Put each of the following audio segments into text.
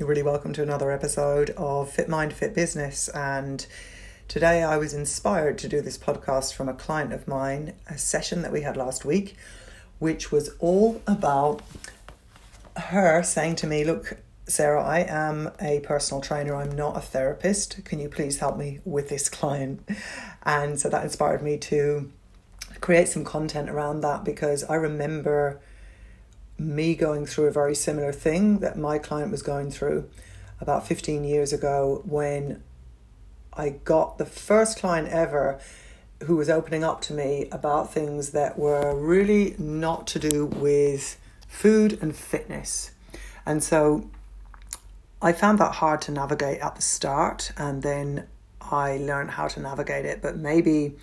You're really welcome to another episode of Fit Mind, Fit Business. And today I was inspired to do this podcast from a client of mine, a session that we had last week, which was all about her saying to me, Look, Sarah, I am a personal trainer. I'm not a therapist. Can you please help me with this client? And so that inspired me to create some content around that because I remember me going through a very similar thing that my client was going through about 15 years ago when I got the first client ever who was opening up to me about things that were really not to do with food and fitness. And so I found that hard to navigate at the start, and then I learned how to navigate it. But maybe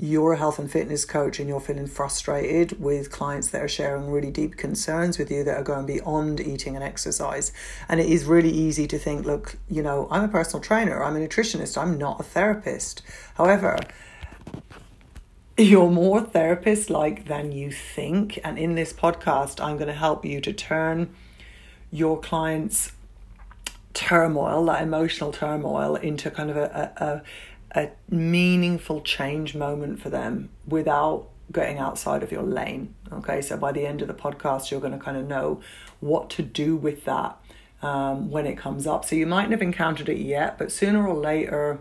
you're a health and fitness coach and you're feeling frustrated with clients that are sharing really deep concerns with you that are going beyond eating and exercise. And it is really easy to think, look, you know, I'm a personal trainer, I'm a nutritionist, I'm not a therapist. However, you're more therapist like than you think. And in this podcast, I'm going to help you to turn your clients' turmoil, that emotional turmoil, into kind of a, a, a meaningful change moment for them without getting outside of your lane. Okay, so by the end of the podcast, you're going to kind of know what to do with that um, when it comes up. So you mightn't have encountered it yet, but sooner or later,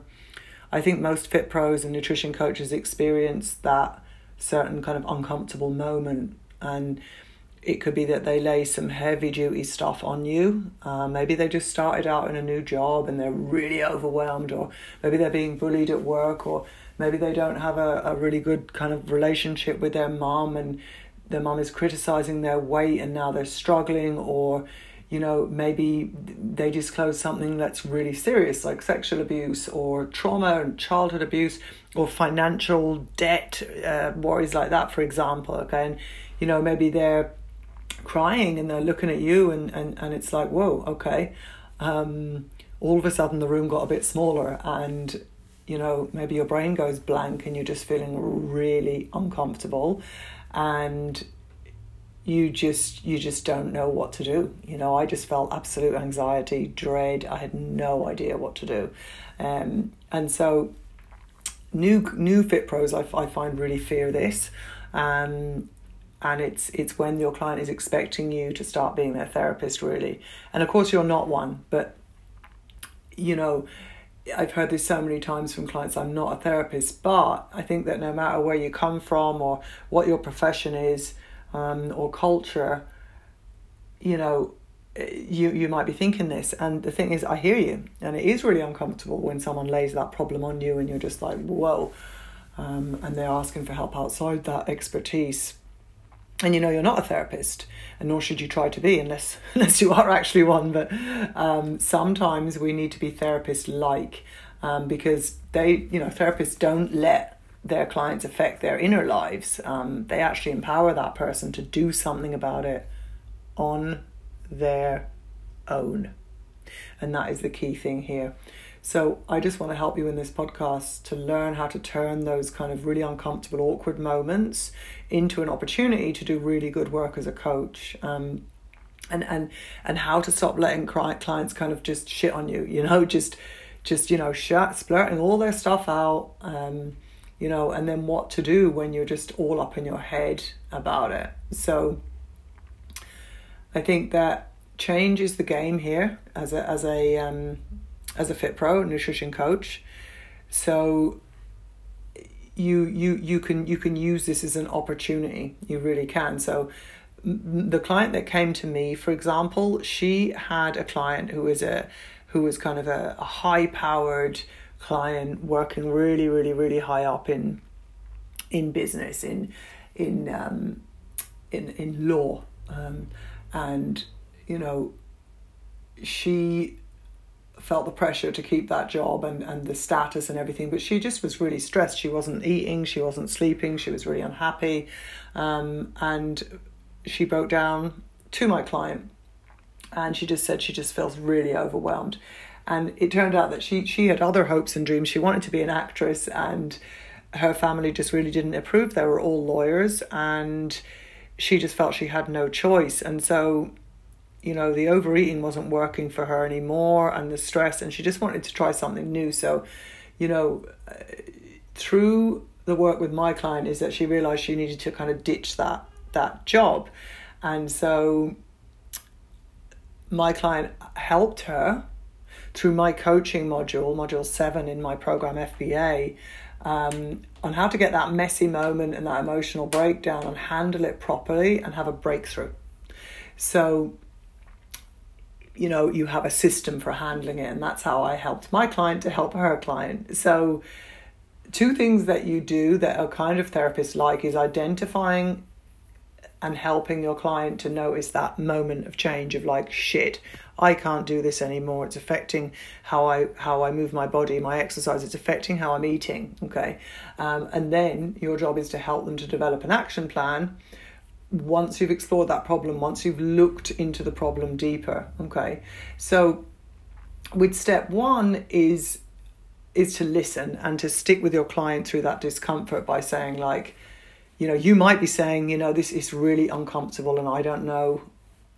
I think most fit pros and nutrition coaches experience that certain kind of uncomfortable moment. And it could be that they lay some heavy duty stuff on you. Uh, maybe they just started out in a new job and they're really overwhelmed, or maybe they're being bullied at work, or maybe they don't have a, a really good kind of relationship with their mom and their mom is criticizing their weight and now they're struggling, or you know, maybe they disclose something that's really serious, like sexual abuse or trauma and childhood abuse or financial debt, uh, worries like that, for example. Okay, and you know, maybe they're crying and they're looking at you and, and, and it's like, whoa, okay. Um, all of a sudden the room got a bit smaller and you know maybe your brain goes blank and you're just feeling really uncomfortable and you just you just don't know what to do. You know i just felt absolute anxiety dread. I had no idea what to do. Um, and so new new fit pros I, I find really fear this. Um, and it's it's when your client is expecting you to start being their therapist really. And of course you're not one but you know I've heard this so many times from clients I'm not a therapist. But I think that no matter where you come from or what your profession is um, or culture you know you you might be thinking this. And the thing is I hear you. And it is really uncomfortable when someone lays that problem on you and you're just like whoa. Um, and they're asking for help outside that expertise and you know you're not a therapist and nor should you try to be unless unless you are actually one but um, sometimes we need to be therapist like um, because they you know therapists don't let their clients affect their inner lives. Um, they actually empower that person to do something about it on their own. And that is the key thing here so I just want to help you in this podcast to learn how to turn those kind of really uncomfortable, awkward moments into an opportunity to do really good work as a coach. Um, and and and how to stop letting clients kind of just shit on you, you know, just just you know, splurting all their stuff out, um, you know, and then what to do when you're just all up in your head about it. So I think that change is the game here as a as a um, as a fit pro nutrition coach. So you you you can you can use this as an opportunity. You really can. So the client that came to me, for example, she had a client who was a who was kind of a, a high powered client working really really really high up in in business in in um, in in law um, and you know she felt the pressure to keep that job and, and the status and everything, but she just was really stressed. She wasn't eating, she wasn't sleeping, she was really unhappy. Um, and she broke down to my client and she just said she just feels really overwhelmed. And it turned out that she, she had other hopes and dreams. She wanted to be an actress and her family just really didn't approve. They were all lawyers and she just felt she had no choice. And so you know, the overeating wasn't working for her anymore and the stress, and she just wanted to try something new. So, you know, uh, through the work with my client is that she realized she needed to kind of ditch that that job. And so my client helped her through my coaching module, module seven in my program FBA, um, on how to get that messy moment and that emotional breakdown and handle it properly and have a breakthrough. So, you know, you have a system for handling it, and that's how I helped my client to help her client. So, two things that you do that a kind of therapist like is identifying and helping your client to notice that moment of change of like shit I can't do this anymore. It's affecting how I how I move my body, my exercise. It's affecting how I'm eating. Okay, um, and then your job is to help them to develop an action plan. Once you've explored that problem, once you've looked into the problem deeper. Okay, so with step one is is to listen and to stick with your client through that discomfort by saying like you know you might be saying you know this is really uncomfortable and i don't know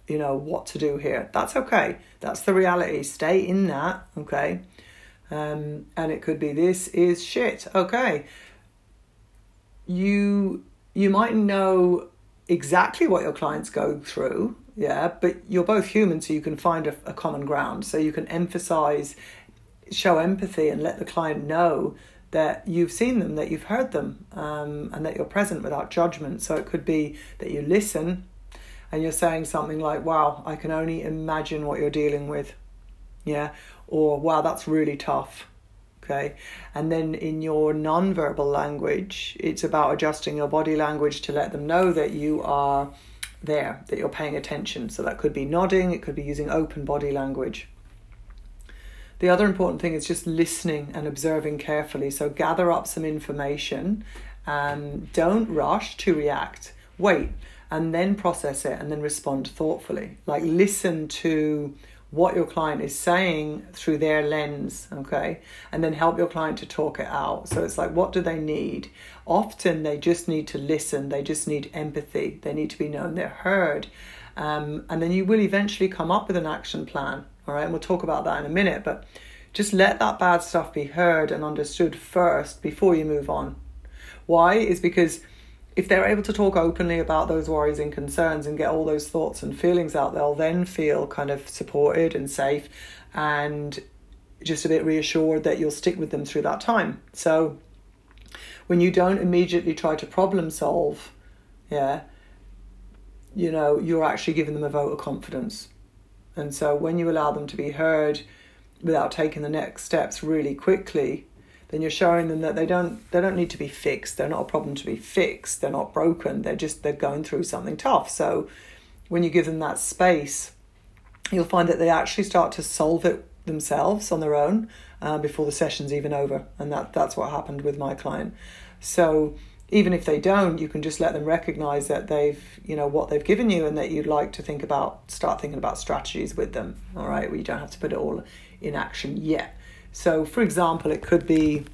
you know what to do here. That's okay. That's the reality. Stay in that okay? Um, and it could be this is shit. Okay. You you might know exactly what your clients go through yeah but you're both human so you can find a, a common ground so you can emphasize show empathy and let the client know that you've seen them that you've heard them um, and that you're present without judgment so it could be that you listen and you're saying something like, wow, I can only imagine what you're dealing with. Yeah. Or, wow, that's really tough. Okay. And then in your non-verbal language, it's about adjusting your body language to let them know that you are there, that you're paying attention. So that could be nodding, it could be using open body language. The other important thing is just listening and observing carefully. So gather up some information and don't rush to react. Wait, and then process it and then respond thoughtfully. Like listen to what your client is saying through their lens, okay? And then help your client to talk it out. So it's like, what do they need? Often they just need to listen, they just need empathy, they need to be known they're heard. Um, and then you will eventually come up with an action plan, all right? And we'll talk about that in a minute, but just let that bad stuff be heard and understood first before you move on. Why? Is because if they're able to talk openly about those worries and concerns and get all those thoughts and feelings out, they'll then feel kind of supported and safe and just a bit reassured that you'll stick with them through that time. So when you don't immediately try to problem solve, yeah, you know, you're actually giving them a vote of confidence. And so when you allow them to be heard without taking the next steps really quickly, then you're showing them that they don't they don't need to be fixed. They're not a problem to be fixed. They're not broken. They're just they're going through something tough. So when you give them that space, you'll find that they actually start to solve it themselves on their own uh, before the session's even over. And that that's what happened with my client. So even if they don't, you can just let them recognize that they've, you know, what they've given you and that you'd like to think about, start thinking about strategies with them. All right, you don't have to put it all in action yet. So, for example, it could be,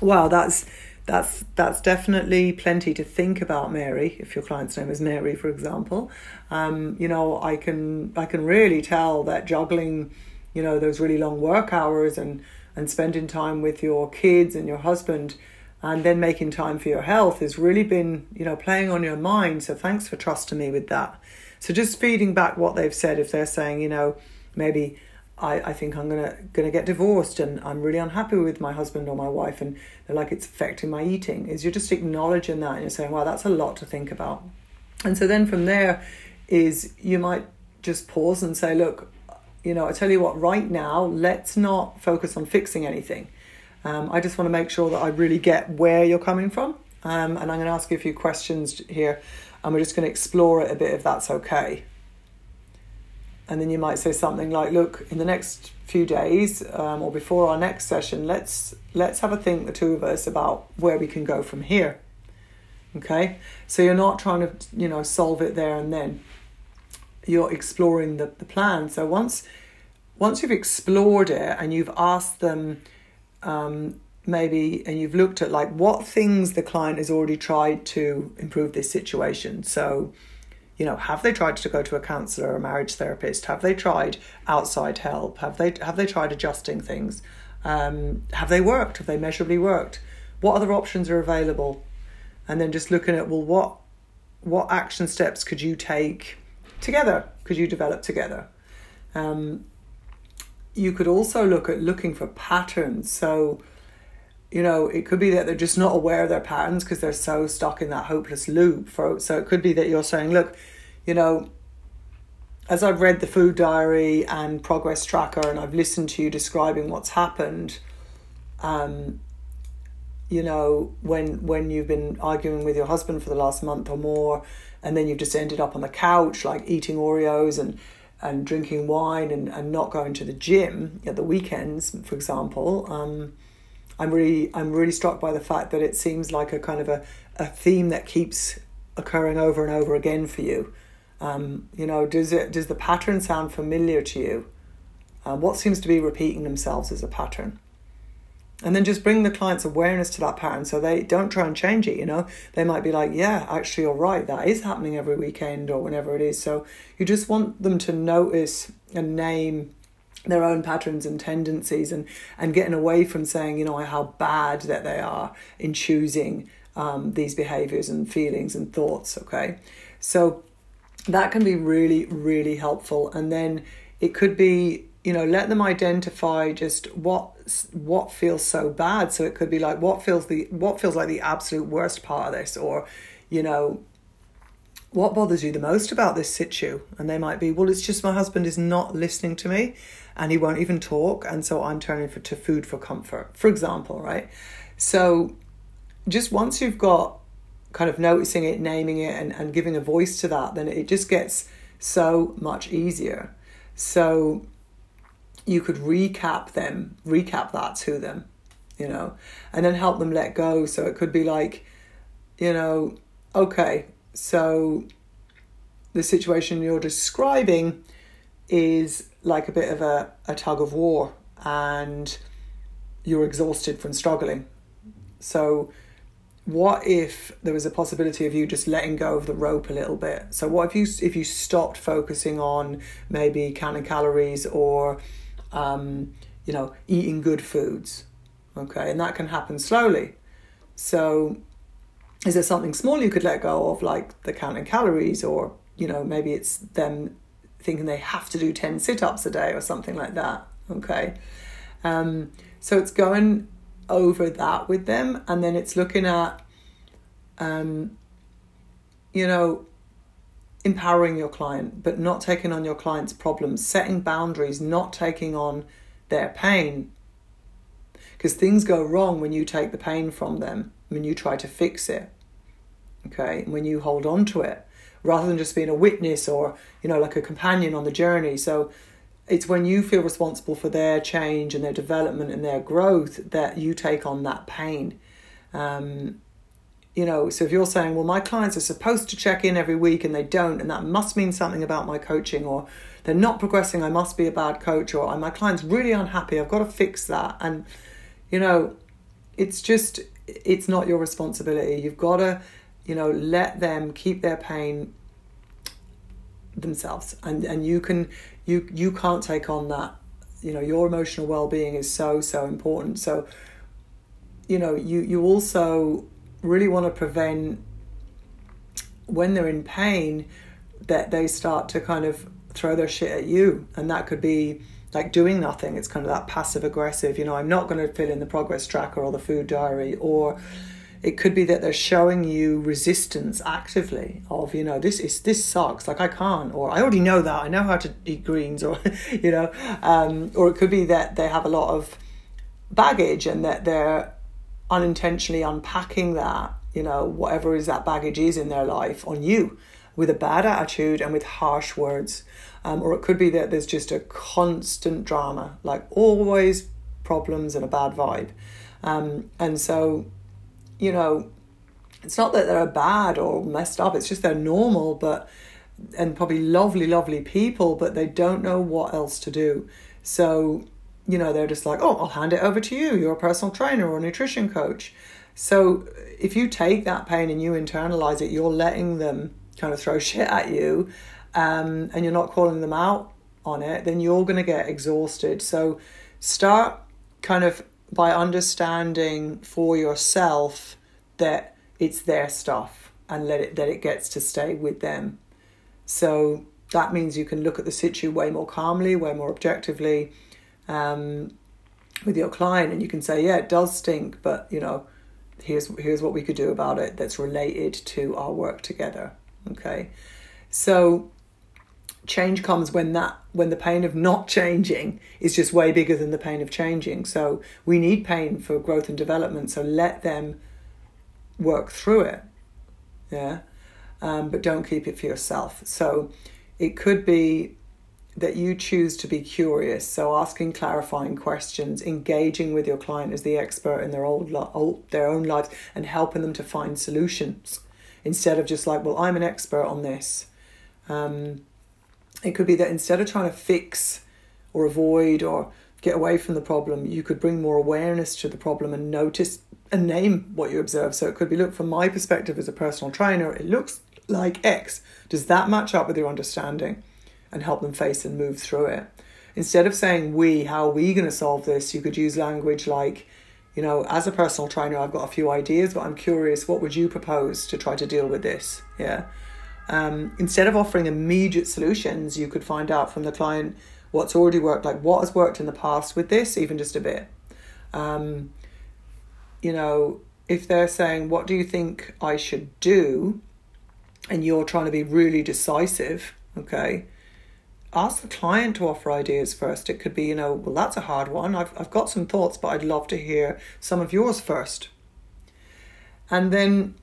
wow, that's that's that's definitely plenty to think about, Mary. If your client's name is Mary, for example, um, you know, I can I can really tell that juggling, you know, those really long work hours and and spending time with your kids and your husband and then making time for your health has really been, you know, playing on your mind. So thanks for trusting me with that. So just feeding back what they've said, if they're saying, you know, maybe I, I think I'm gonna gonna get divorced and I'm really unhappy with my husband or my wife and they're like it's affecting my eating. Is you're just acknowledging that and you're saying wow that's a lot to think about. And so then from there is you might just pause and say look you know I tell you what right now let's not focus on fixing anything. Um, I just want to make sure that I really get where you're coming from um, and I'm going to ask you a few questions here and we're just going to explore it a bit if that's okay and then you might say something like look in the next few days um, or before our next session let's let's have a think the two of us about where we can go from here. Okay? So you're not trying to you know solve it there and then. You're exploring the, the plan. So once once you've explored it and you've asked them um, maybe and you've looked at like what things the client has already tried to improve this situation. So You know, have they tried to go to a counselor or a marriage therapist? Have they tried outside help? Have they have they tried adjusting things? Um, have they worked? Have they measurably worked? What other options are available? And then just looking at well, what what action steps could you take together? Could you develop together? Um, you could also look at looking for patterns. So, you know, it could be that they're just not aware of their patterns because they're so stuck in that hopeless loop. For so it could be that you're saying, look, you know, as I've read the food diary and progress tracker, and I've listened to you describing what's happened, um, you know, when when you've been arguing with your husband for the last month or more, and then you've just ended up on the couch like eating Oreos and and drinking wine and, and not going to the gym at the weekends, for example, um, I'm really I'm really struck by the fact that it seems like a kind of a, a theme that keeps occurring over and over again for you. Um, you know, does it does the pattern sound familiar to you? Um, what seems to be repeating themselves as a pattern? and then just bring the client's awareness to that pattern so they don't try and change it you know they might be like yeah actually you're right that is happening every weekend or whenever it is so you just want them to notice and name their own patterns and tendencies and and getting away from saying you know how bad that they are in choosing um, these behaviors and feelings and thoughts okay? So that can be really really helpful. And then it could be you know let them identify just what what feels so bad. So it could be like what feels the what feels like the absolute worst part of this? Or you know what bothers you the most about this situ? And they might be well it's just my husband is not listening to me and he won't even talk and so i'm turning for, to food for comfort for example right so just once you've got kind of noticing it naming it and, and giving a voice to that then it just gets so much easier so you could recap them, recap that to them, you know, and then help them let go. So it could be like, you know, okay, so the situation you're describing is like a bit of a, a tug of war and you're exhausted from struggling. So, what if there was a possibility of you just letting go of the rope a little bit? So, what if you if you stopped focusing on maybe counting calories or um, you know, eating good foods. Okay, and that can happen slowly. So, is there something small you could let go of, like the counting calories, or you know, maybe it's them thinking they have to do 10 sit ups a day or something like that. Okay, um, so it's going over that with them, and then it's looking at, um, you know, empowering your client, but not taking on your client's problems, setting boundaries, not taking on their pain. Because things go wrong when you take the pain from them, when you try to fix it. Okay, when you hold on to it, rather than just being a witness or, you know, like a companion on the journey. So it's when you feel responsible for their change and their development and their growth that you take on that pain. Um, you know, so if you're saying, well, my clients are supposed to check in every week and they don't, and that must mean something about my coaching, or they're not progressing, I must be a bad coach, or my client's really unhappy, I've got to fix that. And, you know, it's just, it's not your responsibility. You've got to, you know, let them keep their pain themselves. And, and you can, you, you can't take on that. You know, your emotional well being is so, so important. So, you know, you, you also, really want to prevent when they're in pain that they start to kind of throw their shit at you and that could be like doing nothing it's kind of that passive aggressive you know i'm not going to fill in the progress tracker or the food diary or it could be that they're showing you resistance actively of you know this is this sucks like i can't or i already know that i know how to eat greens or you know um, or it could be that they have a lot of baggage and that they're unintentionally unpacking that, you know, whatever is that baggage is in their life on you with a bad attitude and with harsh words. Um, or it could be that there's just a constant drama, like always problems and a bad vibe. Um, and so, you know, it's not that they're bad or messed up, it's just they're normal, but and probably lovely, lovely people, but they don't know what else to do. So you know, they're just like, oh, I'll hand it over to you. You're a personal trainer or a nutrition coach. So if you take that pain and you internalize it, you're letting them kind of throw shit at you um, and you're not calling them out on it, then you're going to get exhausted. So start kind of by understanding for yourself that it's their stuff and let it that it gets to stay with them. So that means you can look at the situ way more calmly, way more objectively um, with your client, and you can say, yeah, it does stink, but you know, here's here's what we could do about it that's related to our work together. Okay, so change comes when that when the pain of not changing is just way bigger than the pain of changing. So we need pain for growth and development so let them work through it. Yeah? Um, but don't keep it for yourself. So it could be that you choose to be curious so asking clarifying questions engaging with your client as the expert in their old, old their own lives and helping them to find solutions instead of just like well i'm an expert on this. Um, it could be that instead of trying to fix or avoid or get away from the problem, you could bring more awareness to the problem and notice and name what you observe. So it could be look, from my perspective as a personal trainer, it looks like X. Does that match up with your understanding? And help them face and move through it. Instead of saying we, how are we going to solve this, you could use language like, you know, as a personal trainer, I've got a few ideas, but I'm curious, what would you propose to try to deal with this? Yeah. Um, instead of offering immediate solutions, you could find out from the client what's already worked, like what has worked in the past with this, even just a bit. Um, you know, if they're saying, What do you think I should do? and you're trying to be really decisive, okay, ask the client to offer ideas first. It could be, you know, well, that's a hard one. I've, I've got some thoughts, but I'd love to hear some of yours first. And then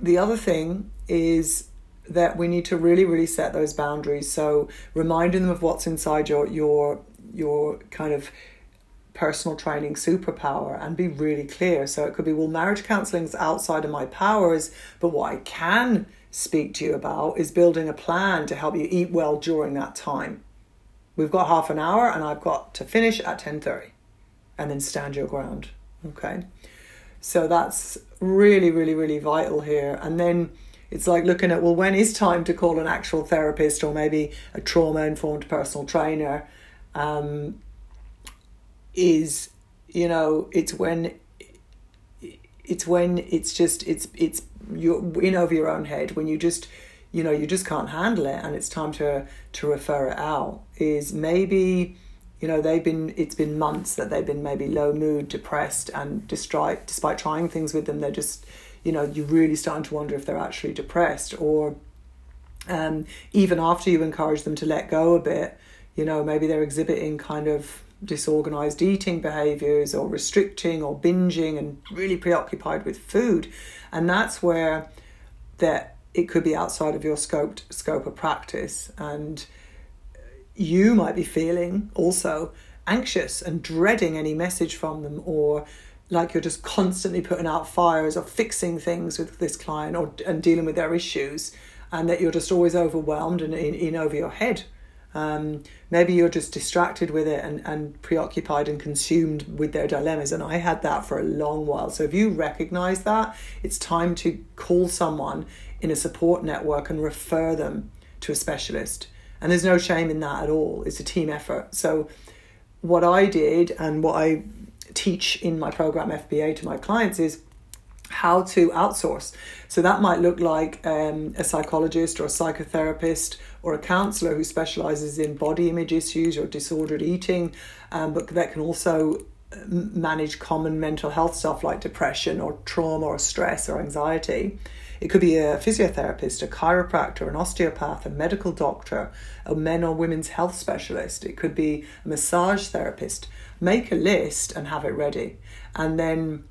the other thing is that we need to really really set those boundaries. So reminding them of what's inside your your your kind of personal training superpower and be really clear. So it could be well marriage counseling is outside of my powers but what i can speak to you about is building a plan to help you eat well during that time. We've got half an hour and i've got to finish at 10.30 and then stand your ground. Okay? So that's really really really vital here. And then it's like looking at well when is time to call an actual therapist or maybe a trauma informed personal trainer um, is you know it's when it's when it's just it's it's you're in over your own head when you just you know you just can't handle it and it's time to to refer it out is maybe you know they've been it's been months that they've been maybe low mood depressed and despite despite trying things with them they're just you know, you're really starting to wonder if they're actually depressed or um, even after you encourage them to let go a bit, you know, maybe they're exhibiting kind of disorganized eating behaviors or restricting or binging and really preoccupied with food. And that's where that it could be outside of your scope scope of practice and you might be feeling also anxious and dreading any message from them or like you're just constantly putting out fires or fixing things with this client or and dealing with their issues and that you're just always overwhelmed and in, in over your head. Um, maybe you're just distracted with it and, and preoccupied and consumed with their dilemmas and i had that for a long while. So if you recognize that it's time to call someone in a support network and refer them to a specialist. And there's no shame in that at all. It's a team effort. So what i did and what i teach in my program FBA to my clients is how to outsource. So that might look like um, a psychologist or a psychotherapist or a counselor who specializes in body image issues or disordered eating, um, but that can also uh, manage common mental health stuff like depression or trauma or stress or anxiety. It could be a physiotherapist, a chiropractor, an osteopath, a medical doctor, a men or women's health specialist. It could be a massage therapist make a list and have it ready. And then,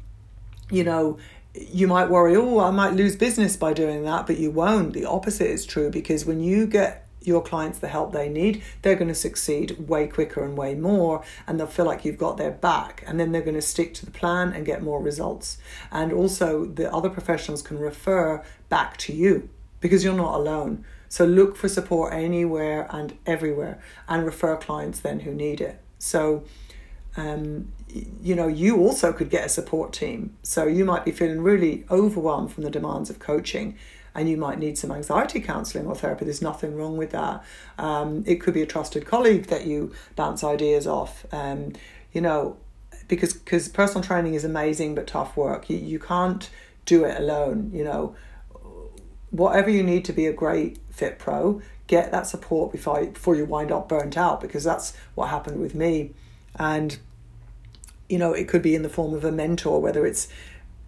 you know, you might worry, oh, I might lose business by doing that, but you won't. The opposite is true because when you get your clients the help they need, they're going to succeed way quicker and way more, and they'll feel like you've got their back, and then they're going to stick to the plan and get more results. And also, the other professionals can refer back to you because you're not alone. So, look for support anywhere and everywhere and refer clients then who need it. So, um, you know, you also could get a support team. So you might be feeling really overwhelmed from the demands of coaching. and you might need some anxiety counseling or therapy. There's nothing wrong with that. Um, it could be a trusted colleague that you bounce ideas off. Um, you know, because because personal training is amazing but tough work. You you can't do it alone. You know, whatever you need to be a great fit pro, get that support before before you wind up burnt out because that's what happened with me, and you know it could be in the form of a mentor, whether it's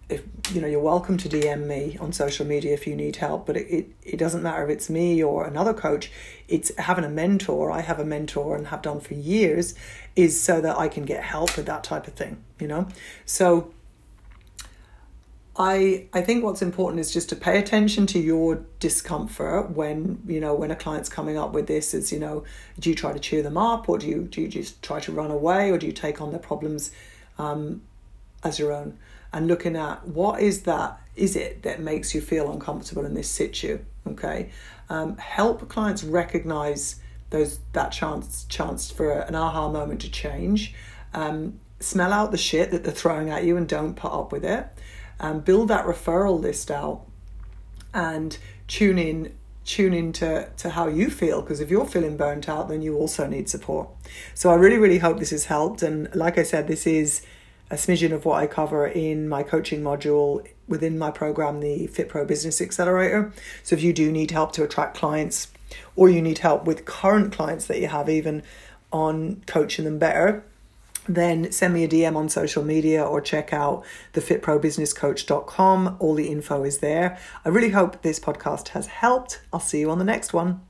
if you know you're welcome to DM me on social media if you need help, but it, it, it doesn't matter if it's me or another coach. It's having a mentor. I have a mentor and have done for years, is so that I can get help with that type of thing. You know, so I I think what's important is just to pay attention to your discomfort when you know when a client's coming up with this. Is you know, do you try to cheer them up or do you do you just try to run away or do you take on their problems um, as your own? and looking at what is that is it that makes you feel uncomfortable in this situ okay um, help clients recognize those that chance chance for an aha moment to change um, smell out the shit that they're throwing at you and don't put up with it um, build that referral list out and tune in tune into to how you feel because if you're feeling burnt out then you also need support so i really really hope this has helped and like i said this is a smidgen of what I cover in my coaching module within my program, the Fit Pro Business Accelerator. So if you do need help to attract clients or you need help with current clients that you have, even on coaching them better, then send me a DM on social media or check out the fitprobusinesscoach.com. All the info is there. I really hope this podcast has helped. I'll see you on the next one.